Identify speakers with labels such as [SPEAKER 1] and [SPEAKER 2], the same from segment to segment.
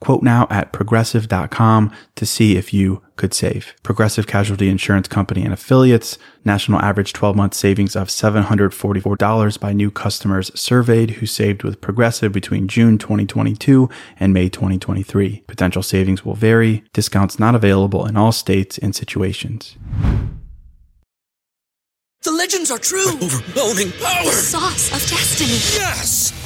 [SPEAKER 1] Quote now at progressive.com to see if you could save. Progressive Casualty Insurance Company and affiliates, national average 12 month savings of $744 by new customers surveyed who saved with Progressive between June 2022 and May 2023. Potential savings will vary, discounts not available in all states and situations.
[SPEAKER 2] The legends are true.
[SPEAKER 3] Overwhelming power!
[SPEAKER 2] The sauce of destiny.
[SPEAKER 3] Yes!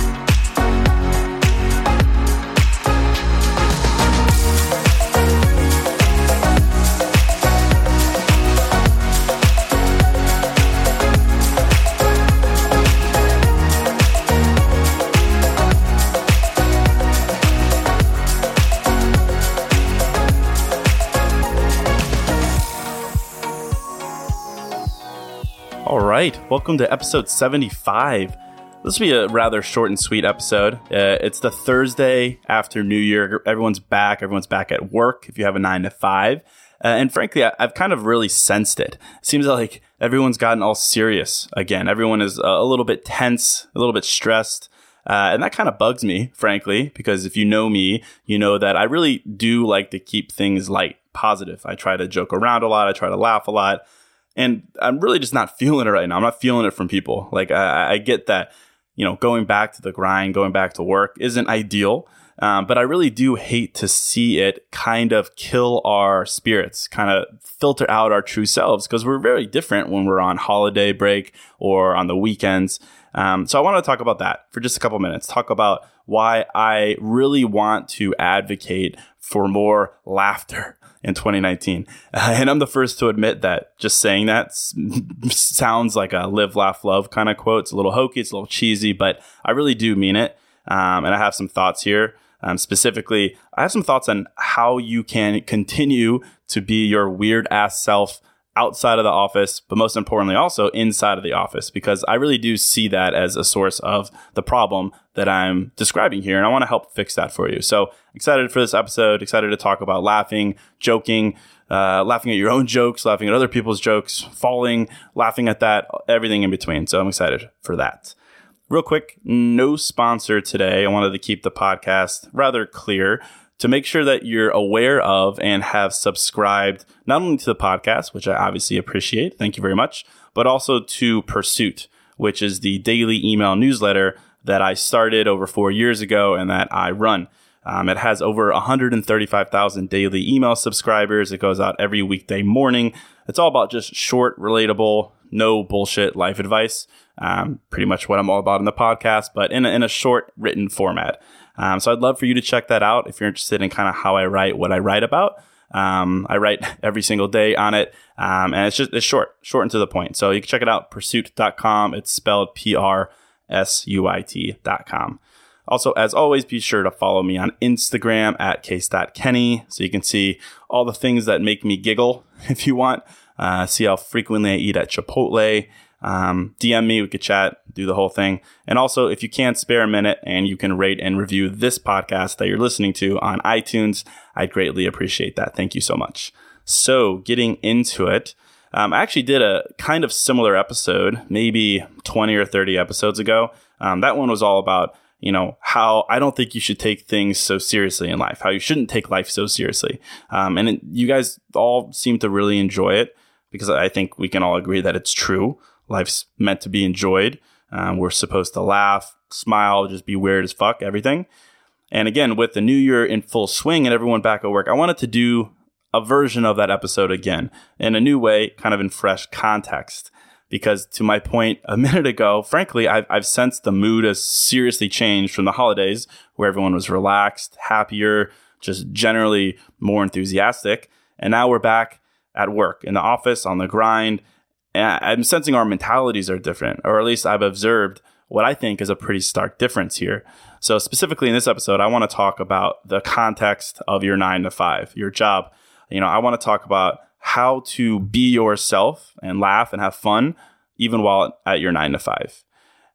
[SPEAKER 1] Right, welcome to episode 75. This will be a rather short and sweet episode. Uh, it's the Thursday after New Year. Everyone's back. Everyone's back at work if you have a nine to five. Uh, and frankly, I, have kind of really sensed it. It seems like everyone's gotten all serious again. Everyone is a little bit tense, a little bit stressed. Uh, and that kind of bugs me, frankly, because if you know me, you know that I really do like to keep things light, positive. I try to joke around a lot. I try to laugh a lot and I'm really just not feeling it right now. I'm not feeling it from people. Like I, I get that, you know, going back to the grind, going back to work isn't ideal. Um, but I really do hate to see it kind of kill our spirits, kind of filter out our true selves because we're very different when we're on holiday break or on the weekends. Um, so I want to talk about that for just a couple minutes. Talk about why I really want to advocate for more laughter in 2019. Uh, and I'm the first to admit that just saying that sounds like a live, laugh, love kind of quote. It's a little hokey, it's a little cheesy, but I really do mean it. Um, and I have some thoughts here. Um, specifically, I have some thoughts on how you can continue to be your weird ass self outside of the office, but most importantly, also inside of the office, because I really do see that as a source of the problem that I'm describing here. And I want to help fix that for you. So excited for this episode, excited to talk about laughing, joking, uh, laughing at your own jokes, laughing at other people's jokes, falling, laughing at that, everything in between. So I'm excited for that. Real quick, no sponsor today. I wanted to keep the podcast rather clear to make sure that you're aware of and have subscribed not only to the podcast, which I obviously appreciate, thank you very much, but also to PRSUIT, which is the daily email newsletter that I started over four years ago and that I run. Um, it has over 135,000 daily email subscribers. It goes out every weekday morning. It's all about just short, relatable, no bullshit life advice. Um, pretty much what I'm all about in the podcast, but in a, in a short written format. Um, so I'd love for you to check that out if you're interested in kind of how I write, what I write about. Um, I write every single day on it, um, and it's just it's short, short and to the point. So you can check it out, prsuit.com. It's spelled P R S U I T.com. Also, as always, be sure to follow me on Instagram at case.kenny so you can see all the things that make me giggle if you want. Uh, see how frequently I eat at Chipotle. Um, DM me, we could chat, do the whole thing. And also, if you can spare a minute and you can rate and review this podcast that you're listening to on iTunes, I'd greatly appreciate that. Thank you so much. So, getting into it, um, I actually did a kind of similar episode, maybe 20 or 30 episodes ago. Um, that one was all about, you know, how I don't think you should take things so seriously in life, how you shouldn't take life so seriously. Um, and it, you guys all seem to really enjoy it because I think we can all agree that it's true. Life's meant to be enjoyed. Um, we're supposed to laugh, smile, just be weird as fuck, everything. And again, with the new year in full swing and everyone back at work, I wanted to do a version of that episode again in a new way, kind of in fresh context. Because to my point a minute ago, frankly, I've, I've sensed the mood has seriously changed from the holidays where everyone was relaxed, happier, just generally more enthusiastic. And now we're back at work, in the office, on the grind. I'm sensing our mentalities are different, or at least I've observed what I think is a pretty stark difference here. So, specifically in this episode, I want to talk about the context of your nine to five, your job. You know, I want to talk about how to be yourself and laugh and have fun, even while at your nine to five.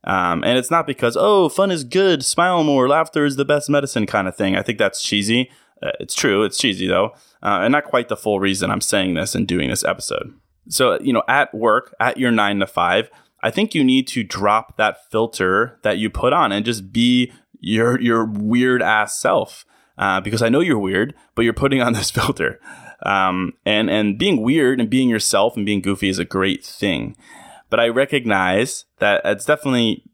[SPEAKER 1] Um, and it's not because, oh, fun is good, smile more, laughter is the best medicine kind of thing. I think that's cheesy. Uh, it's true, it's cheesy though, uh, and not quite the full reason I'm saying this and doing this episode. So, you know, at work, at your nine to five, I think you need to drop that filter that you put on and just be your your weird ass self. Uh, because I know you're weird, but you're putting on this filter. Um, and and being weird and being yourself and being goofy is a great thing. But I recognize that it's definitely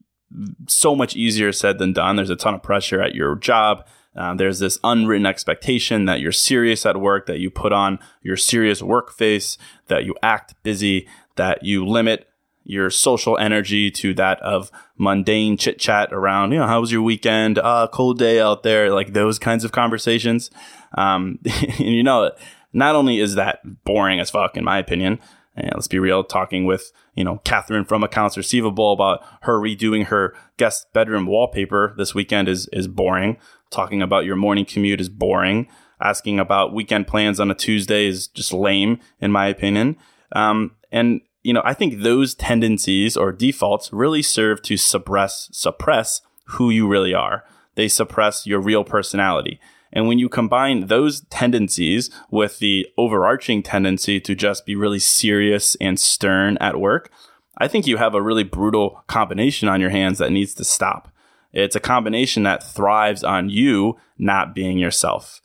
[SPEAKER 1] so much easier said than done. There's a ton of pressure at your job. Um, there's this unwritten expectation that you're serious at work, that you put on your serious work face, that you act busy, that you limit your social energy to that of mundane chit chat around, you know, how was your weekend? Uh, cold day out there, like those kinds of conversations. Um, and you know, not only is that boring as fuck, in my opinion, and let's be real, talking with, you know, Catherine from Accounts Receivable about her redoing her guest bedroom wallpaper this weekend is, is boring. Talking about your morning commute is boring. Asking about weekend plans on a Tuesday is just lame, in my opinion. Um, and you know, I think those tendencies or defaults really serve to suppress suppress who you really are. They suppress your real personality. And when you combine those tendencies with the overarching tendency to just be really serious and stern at work, I think you have a really brutal combination on your hands that needs to stop. It's a combination that thrives on you not being yourself.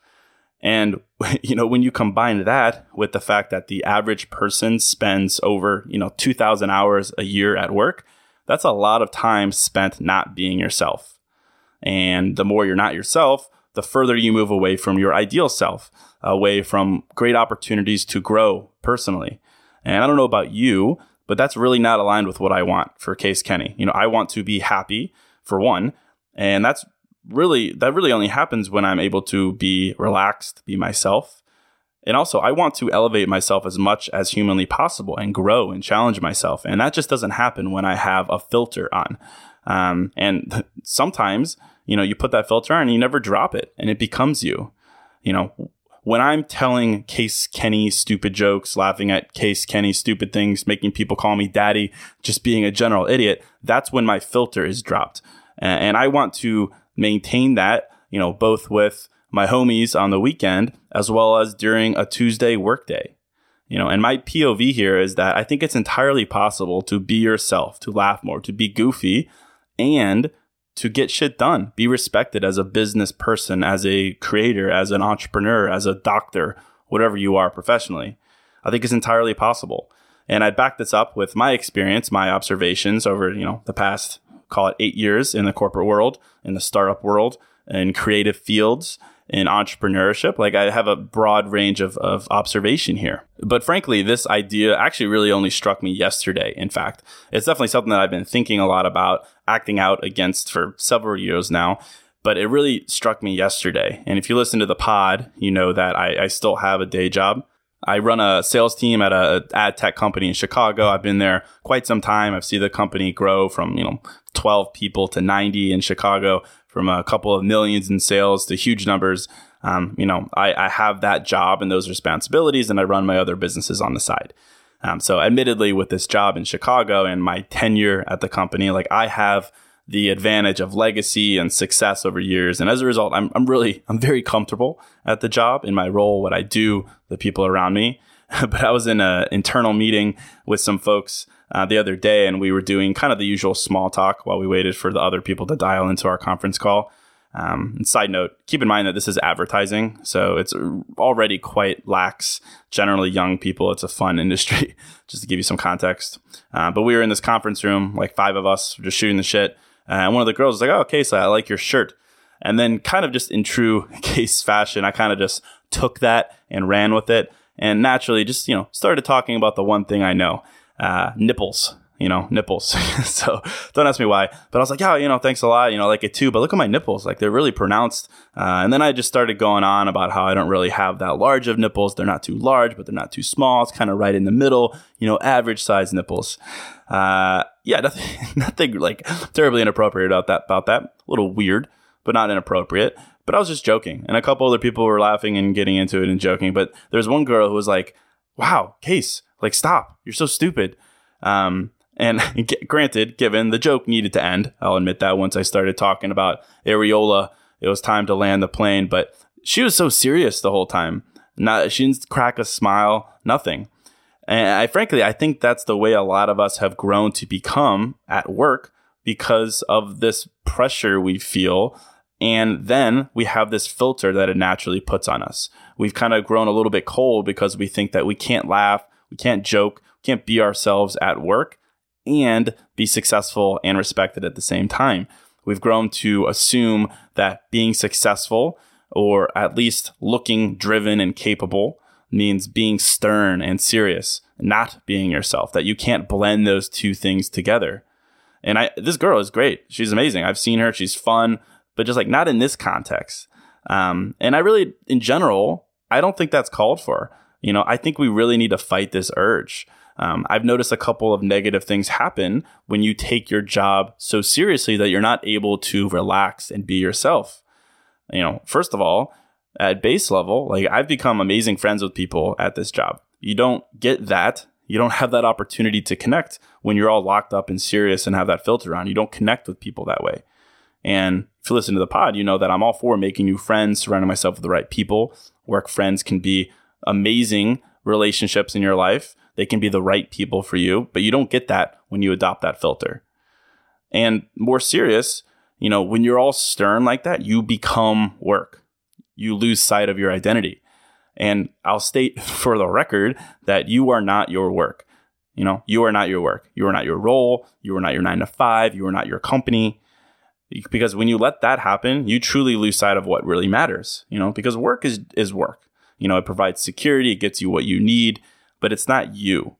[SPEAKER 1] And you know, when you combine that with the fact that the average person spends over, you know, 2000 hours a year at work, that's a lot of time spent not being yourself. And the more you're not yourself, the further you move away from your ideal self, away from great opportunities to grow personally. And I don't know about you, but that's really not aligned with what I want for Case Kenny. You know, I want to be happy for one, and that's really that really only happens when I'm able to be relaxed, be myself. And also, I want to elevate myself as much as humanly possible and grow and challenge myself. And that just doesn't happen when I have a filter on. Um, and sometimes you know, you put that filter on and you never drop it and it becomes you. You know, when I'm telling Case Kenny stupid jokes, laughing at Case Kenny stupid things, making people call me daddy, just being a general idiot, that's when my filter is dropped. And I want to maintain that, you know, both with my homies on the weekend as well as during a Tuesday workday. You know, and my POV here is that I think it's entirely possible to be yourself, to laugh more, to be goofy, and to get shit done, be respected as a business person, as a creator, as an entrepreneur, as a doctor, whatever you are professionally. I think is entirely possible. And I back this up with my experience, my observations over, you know, the past, call it eight years in the corporate world, in the startup world, in creative fields, in entrepreneurship. Like I have a broad range of, of observation here. But frankly, this idea actually really only struck me yesterday. In fact, it's definitely something that I've been thinking a lot about, acting out against for several years now. But it really struck me yesterday. And if you listen to the pod, you know that I, I still have a day job. I run a sales team at a ad tech company in Chicago. I've been there quite some time. I've seen the company grow from, you know, 12 people to 90 in Chicago from a couple of millions in sales to huge numbers. Um, you know, I, I, have that job and those responsibilities, and I run my other businesses on the side. Um, so, admittedly, with this job in Chicago and my tenure at the company, like I have the advantage of legacy and success over years, and as a result, I'm I'm really I'm very comfortable at the job in my role, what I do, the people around me. but I was in an internal meeting with some folks uh, the other day, and we were doing kind of the usual small talk while we waited for the other people to dial into our conference call. Um, and side note, keep in mind that this is advertising, so it's already quite lax. Generally, young people, it's a fun industry, just to give you some context. Uh, but we were in this conference room, like five of us, just shooting the shit. Uh, and one of the girls was like, "Oh, so I like your shirt." And then, kind of just in true case fashion, I kind of just took that and ran with it. And naturally, just, you know, started talking about the one thing I know uh, nipples you know, nipples. so don't ask me why. But I was like, yeah, you know, thanks a lot. You know, like it too. But look at my nipples. Like they're really pronounced. Uh, and then I just started going on about how I don't really have that large of nipples. They're not too large, but they're not too small. It's kind of right in the middle, you know, average size nipples. Uh, yeah, nothing, nothing like terribly inappropriate about that, about that. A little weird, but not inappropriate. But I was just joking. And a couple other people were laughing and getting into it and joking. But there's one girl who was like, wow, Case, like, stop. You're so stupid. Um, and granted, given the joke needed to end, I'll admit that once I started talking about areola, it was time to land the plane. But she was so serious the whole time. Not she didn't crack a smile, nothing. And I frankly, I think that's the way a lot of us have grown to become at work because of this pressure we feel. And then we have this filter that it naturally puts on us. We've kind of grown a little bit cold because we think that we can't laugh, we can't joke, we can't be ourselves at work and be successful and respected at the same time. We've grown to assume that being successful or at least looking driven and capable means being stern and serious, not being yourself, that you can't blend those two things together. And I this girl is great. She's amazing. I've seen her, she's fun, but just like not in this context. Um, and I really, in general, I don't think that's called for. You know, I think we really need to fight this urge. Um, I've noticed a couple of negative things happen when you take your job so seriously that you're not able to relax and be yourself. You know, first of all, at base level, like I've become amazing friends with people at this job. You don't get that. You don't have that opportunity to connect when you're all locked up and serious and have that filter on. You don't connect with people that way. And if you listen to the pod, you know that I'm all for making new friends, surrounding myself with the right people. Work friends can be amazing relationships in your life. They can be the right people for you, but you don't get that when you adopt that filter. And more serious, you know, when you're all stern like that, you become work. You lose sight of your identity. And I'll state for the record that you are not your work. You know, you are not your work. You are not your role. You are not your nine to five. You are not your company. Because when you let that happen, you truly lose sight of what really matters. You know, because work is is work. You know, it provides security. It gets you what you need but it's not you.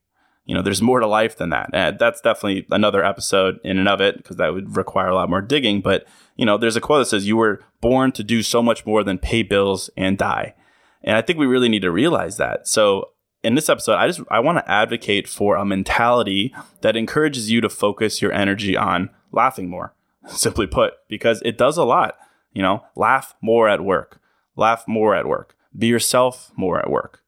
[SPEAKER 1] You know, there's more to life than that. And that's definitely another episode in and of it because that would require a lot more digging. But, you know, there's a quote that says, You were born to do so much more than pay bills and die. And I think we really need to realize that. So, in this episode, I just I want to advocate for a mentality that encourages you to focus your energy on laughing more. Simply put, because it does a lot. You know, laugh more at work. Laugh more at work. Be yourself more at work.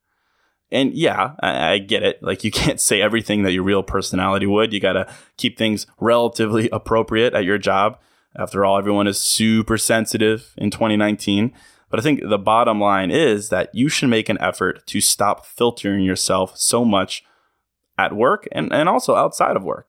[SPEAKER 1] And yeah, I, I, get it. Like you can't say everything that your real personality would. You got to keep things relatively appropriate at your job. After all, everyone is super sensitive in 2019. But I think the bottom line is that you should make an effort to stop filtering yourself so much at work and, and also outside of work.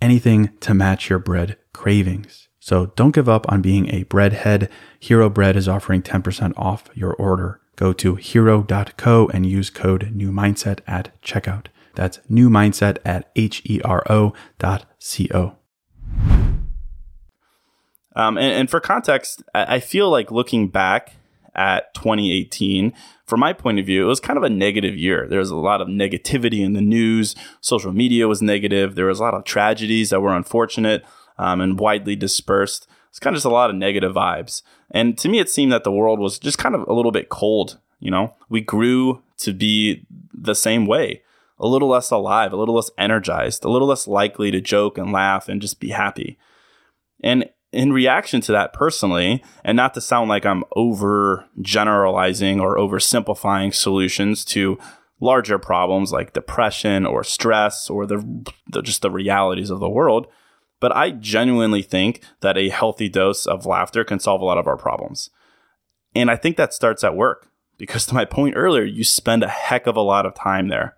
[SPEAKER 4] anything to match your bread cravings. So don't give up on being a breadhead. Hero Bread is offering 10% off your order. Go to hero.co and use code new mindset at checkout. That's new mindset at H E R O dot C O.
[SPEAKER 1] Um, and, and for context, I feel like looking back at 2018, from my point of view, it was kind of a negative year. There was a lot of negativity in the news. Social media was negative. There was a lot of tragedies that were unfortunate um, and widely dispersed. It's kind of just a lot of negative vibes. And to me, it seemed that the world was just kind of a little bit cold. You know, we grew to be the same way, a little less alive, a little less energized, a little less likely to joke and laugh and just be happy. And in reaction to that personally, and not to sound like I'm over generalizing or oversimplifying solutions to larger problems like depression or stress or the, the just the realities of the world, but I genuinely think that a healthy dose of laughter can solve a lot of our problems. And I think that starts at work because to my point earlier, you spend a heck of a lot of time there.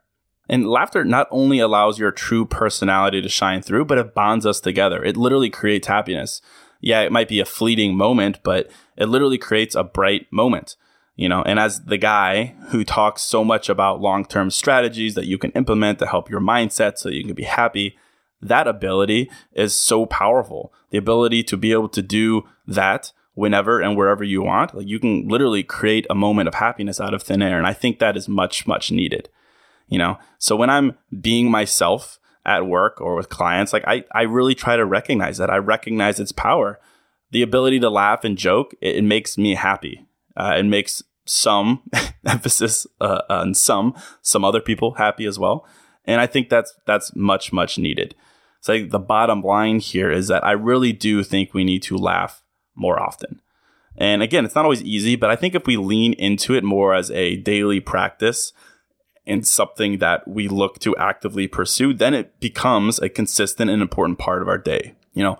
[SPEAKER 1] And laughter not only allows your true personality to shine through, but it bonds us together. It literally creates happiness. Yeah, it might be a fleeting moment, but it literally creates a bright moment. You know, and as the guy who talks so much about long term strategies that you can implement to help your mindset so you can be happy, that ability is so powerful. The ability to be able to do that whenever and wherever you want, like you can literally create a moment of happiness out of thin air. And I think that is much, much needed you know so when i'm being myself at work or with clients like i, I really try to recognize that. I recognize its power. The ability to laugh and joke it, it makes me happy. Uh, it makes some emphasis uh, on some some other people happy as well. And i think that's that's much much needed. So like the bottom line here is that i really do think we need to laugh more often. And again it's not always easy but i think if we lean into it more as a daily practice and something that we look to actively pursue, then it becomes a consistent and important part of our day. You know,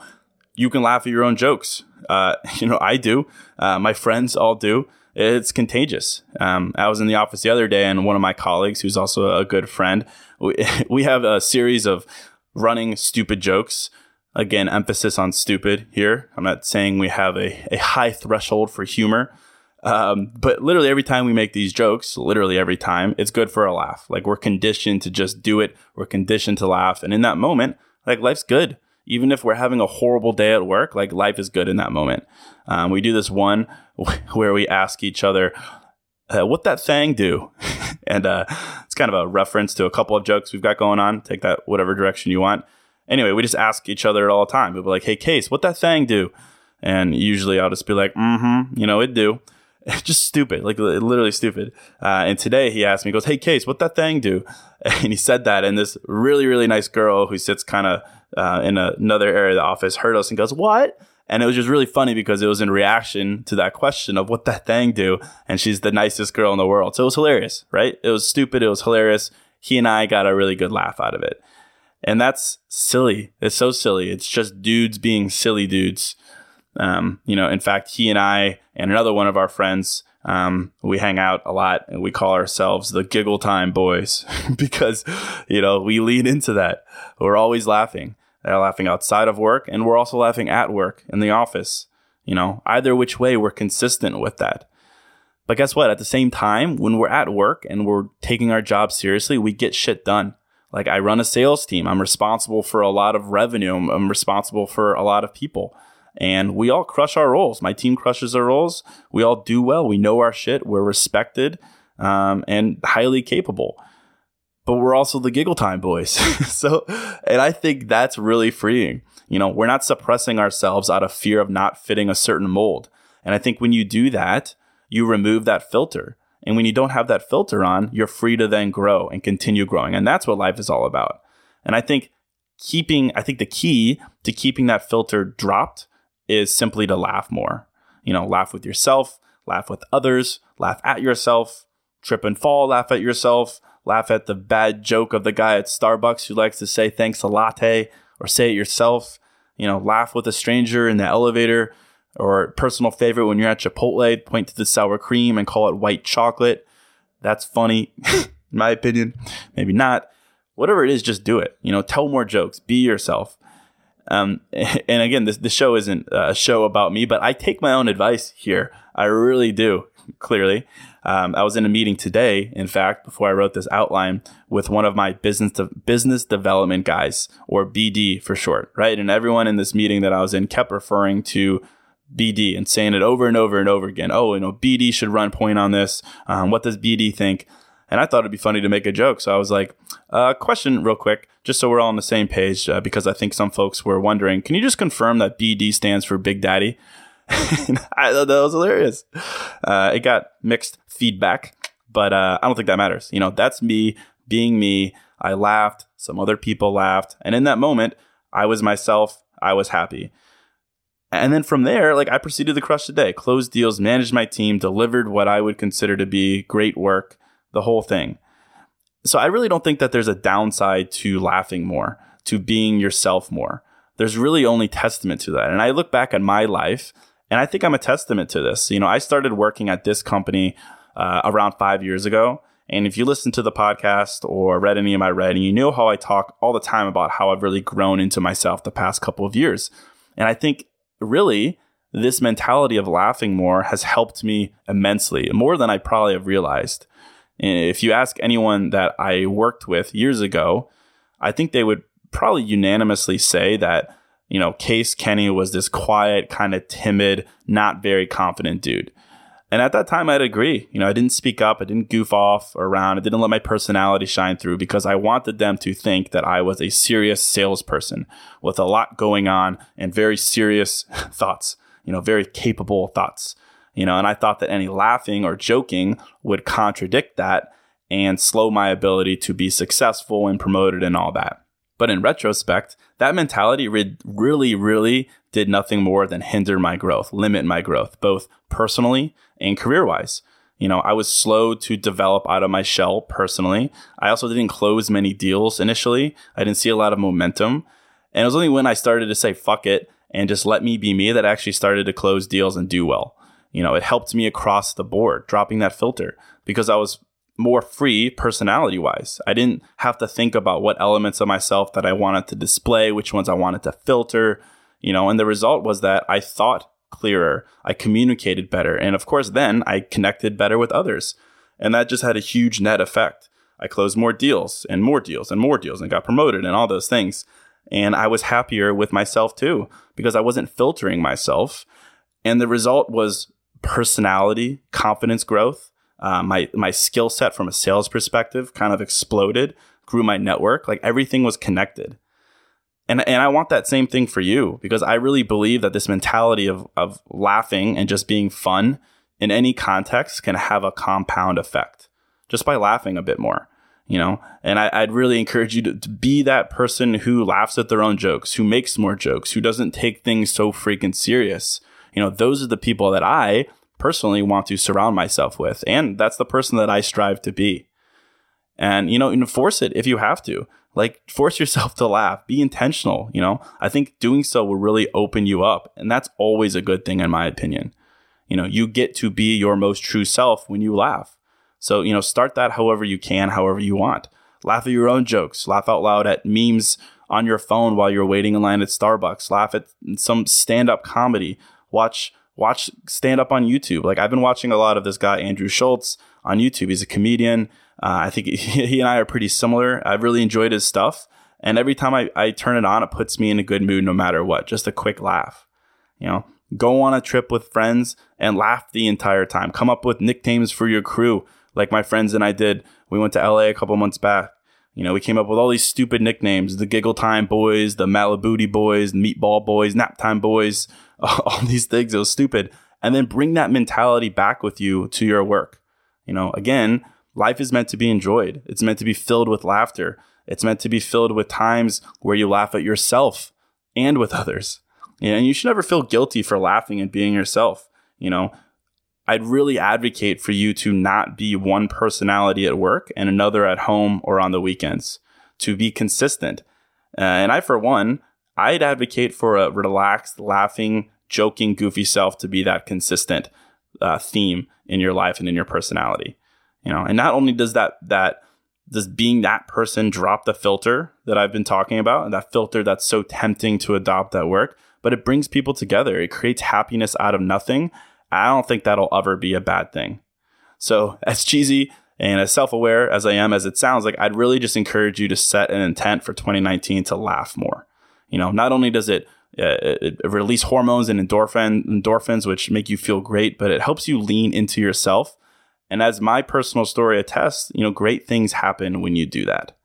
[SPEAKER 1] you can laugh at your own jokes. Uh, you know, I do. Uh, my friends all do. It's contagious. Um, I was in the office the other day, and one of my colleagues, who's also a good friend, we, we have a series of running stupid jokes. Again, emphasis on stupid here. I'm not saying we have a, a high threshold for humor, um, but literally every time we make these jokes, literally every time, it's good for a laugh. Like we're conditioned to just do it. We're conditioned to laugh. And in that moment, like life's good. Even if we're having a horrible day at work, like life is good in that moment. Um, we do this one where we ask each other, uh, what that thing do? and uh, it's kind of a reference to a couple of jokes we've got going on. Take that whatever direction you want. Anyway, we just ask each other all the time. We'll be like, hey, Case, what that thing do? And usually I'll just be like, mm hmm, you know, it do. just stupid, like literally stupid. Uh, and today he asked me, he goes, "Hey, Case, what that thing do?" And he said that, and this really, really nice girl who sits kind of uh, in a, another area of the office heard us and goes, "What?" And it was just really funny because it was in reaction to that question of what that thing do. And she's the nicest girl in the world. So it was hilarious, right? It was stupid. It was hilarious. He and I got a really good laugh out of it. And that's silly. It's so silly. It's just dudes being silly dudes. Um, you know, in fact, he and I and another one of our friends, um, we hang out a lot and we call ourselves the giggle time boys because, you know, we lean into that. We're always laughing. They're laughing outside of work and we're also laughing at work in the office. You know, either which way, we're consistent with that. But guess what? At the same time, when we're at work and we're taking our job seriously, we get shit done. Like I run a sales team. I'm responsible for a lot of revenue. I'm responsible for a lot of people and we all crush our roles. My team crushes our roles. We all do well. We know our shit. We're respected um, and highly capable. But we're also the giggle time boys. so, and I think that's really freeing. You know, we're not suppressing ourselves out of fear of not fitting a certain mold. And I think when you do that, you remove that filter. And when you don't have that filter on, you're free to then grow and continue growing. And that's what life is all about. And I think keeping, I think the key to keeping that filter dropped is simply to laugh more. You know, laugh with yourself, laugh with others, laugh at yourself, trip and fall, laugh at yourself, laugh at the bad joke of the guy at Starbucks who likes to say thanks a latte or say it yourself. You know, laugh with a stranger in the elevator or personal favorite when you're at Chipotle, point to the sour cream and call it white chocolate. That's funny, in my opinion. Maybe not. Whatever it is, just do it. You know, tell more jokes, be yourself. Um, and again, this, this show isn't a show about me, but I take my own advice here. I really do, clearly. Um, I was in a meeting today, in fact, before I wrote this outline with one of my business de- business development guys, or BD for short, right? And everyone in this meeting that I was in kept referring to BD and saying it over and over and over again. Oh, you know, BD should run point on this. Um, what does BD think? And I thought it'd be funny to make a joke. So I was like, uh, question real quick, just so we're all on the same page, uh, because I think some folks were wondering, can you just confirm that BD stands for Big Daddy? I thought that was hilarious. Uh, it got mixed feedback, but uh, I don't think that matters. You know, that's me being me. I laughed. Some other people laughed. And in that moment, I was myself. I was happy. And then from there, like I proceeded to crush the day, closed deals, managed my team, delivered what I would consider to be great work, the whole thing. So I really don't think that there's a downside to laughing more, to being yourself more. There's really only testament to that. And I look back at my life and I think I'm a testament to this. You know, I started working at this company uh, around five years ago. And if you listen to the podcast or read any of my writing, you know how I talk all the time about how I've really grown into myself the past couple of years. And I think really, this mentality of laughing more has helped me immensely, more than I probably have realized. If you ask anyone that I worked with years ago, I think they would probably unanimously say that, you know, Case Kenny was this quiet, kind of timid, not very confident dude. And at that time, I'd agree. You know, I didn't speak up, I didn't goof off around, I didn't let my personality shine through because I wanted them to think that I was a serious salesperson with a lot going on and very serious thoughts, you know, very capable thoughts. You know, and I thought that any laughing or joking would contradict that and slow my ability to be successful and promoted and all that. But in retrospect, that mentality re- really, really did nothing more than hinder my growth, limit my growth, both personally and career wise. You know, I was slow to develop out of my shell personally. I also didn't close many deals initially. I didn't see a lot of momentum. And it was only when I started to say, fuck it, and just let me be me that I actually started to close deals and do well. You know, it helped me across the board, dropping that filter because I was more free personality wise. I didn't have to think about what elements of myself that I wanted to display, which ones I wanted to filter, you know, and the result was that I thought clearer, I communicated better, and of course, then I connected better with others. And that just had a huge net effect. I closed more deals and more deals and more deals and got promoted and all those things. And I was happier with myself too because I wasn't filtering myself. And the result was personality, confidence growth, uh, my my skill set from a sales perspective kind of exploded, grew my network, like everything was connected. And and I want that same thing for you because I really believe that this mentality of of laughing and just being fun in any context can have a compound effect just by laughing a bit more you know? And I, would really encourage you to, to, be that person who laughs at their own jokes who makes more jokes who doesn't take things so freaking serious you know those are the people that i personally want to surround myself with. And that's the person that I strive to be. And, you know, enforce it if you have to. Like, force yourself to laugh. Be intentional. You know, I think doing so will really open you up. And that's always a good thing, in my opinion. You know, you get to be your most true self when you laugh. So, you know, start that however you can, however you want. Laugh at your own jokes. Laugh out loud at memes on your phone while you're waiting in line at Starbucks. Laugh at some stand up comedy. Watch watch stand up on YouTube. Like I've been watching a lot of this guy Andrew Schulz on YouTube. He's a comedian. Uh, I think he and I are pretty similar. I've really enjoyed his stuff, and every time I, I turn it on, it puts me in a good mood no matter what. Just a quick laugh, you know. Go on a trip with friends and laugh the entire time. Come up with nicknames for your crew, like my friends and I did. We went to LA a couple months back. You know, we came up with all these stupid nicknames: the Giggle Time Boys, the Malibu Boys, Meatball Boys, Nap Time Boys. all these things. It was stupid. And then bring that mentality back with you to your work. You know, again, life is meant to be enjoyed. It's meant to be filled with laughter. It's meant to be filled with times where you laugh at yourself and with others. And you should never feel guilty for laughing and being yourself. You know, I'd really advocate for you to not be one personality at work and another at home or on the weekends, to be consistent. Uh, and I, for one, I'd advocate for a relaxed, laughing, joking, goofy self to be that consistent uh, theme in your life and in your personality. You know, and not only does that that does being that person drop the filter that I've been talking about, and that filter that's so tempting to adopt at work, but it brings people together. It creates happiness out of nothing. I don't think that'll ever be a bad thing. So, as cheesy and as self aware as I am, as it sounds like, I'd really just encourage you to set an intent for 2019 to laugh more. You know, not only does it, uh, it release hormones and endorphin, endorphins, which make you feel great, but it helps you lean into yourself. And as my personal story attests, you know, great things happen when you do that.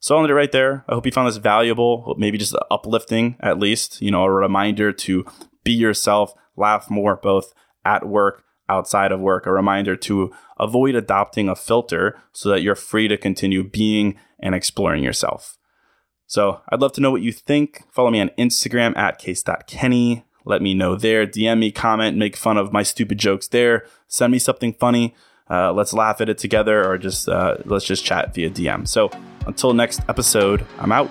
[SPEAKER 1] So I'll end it right there. I hope you found this valuable, maybe just uplifting at least, you know, a reminder to be yourself, laugh more, both at work, outside of work, a reminder to avoid adopting a filter so that you're free to continue being and exploring yourself. So I'd love to know what you think. Follow me on Instagram at case.kenny. Let me know there. DM me, comment, make fun of my stupid jokes there. Send me something funny. Uh, let's laugh at it together or just uh, let's just chat via DM. So until next episode, I'm out.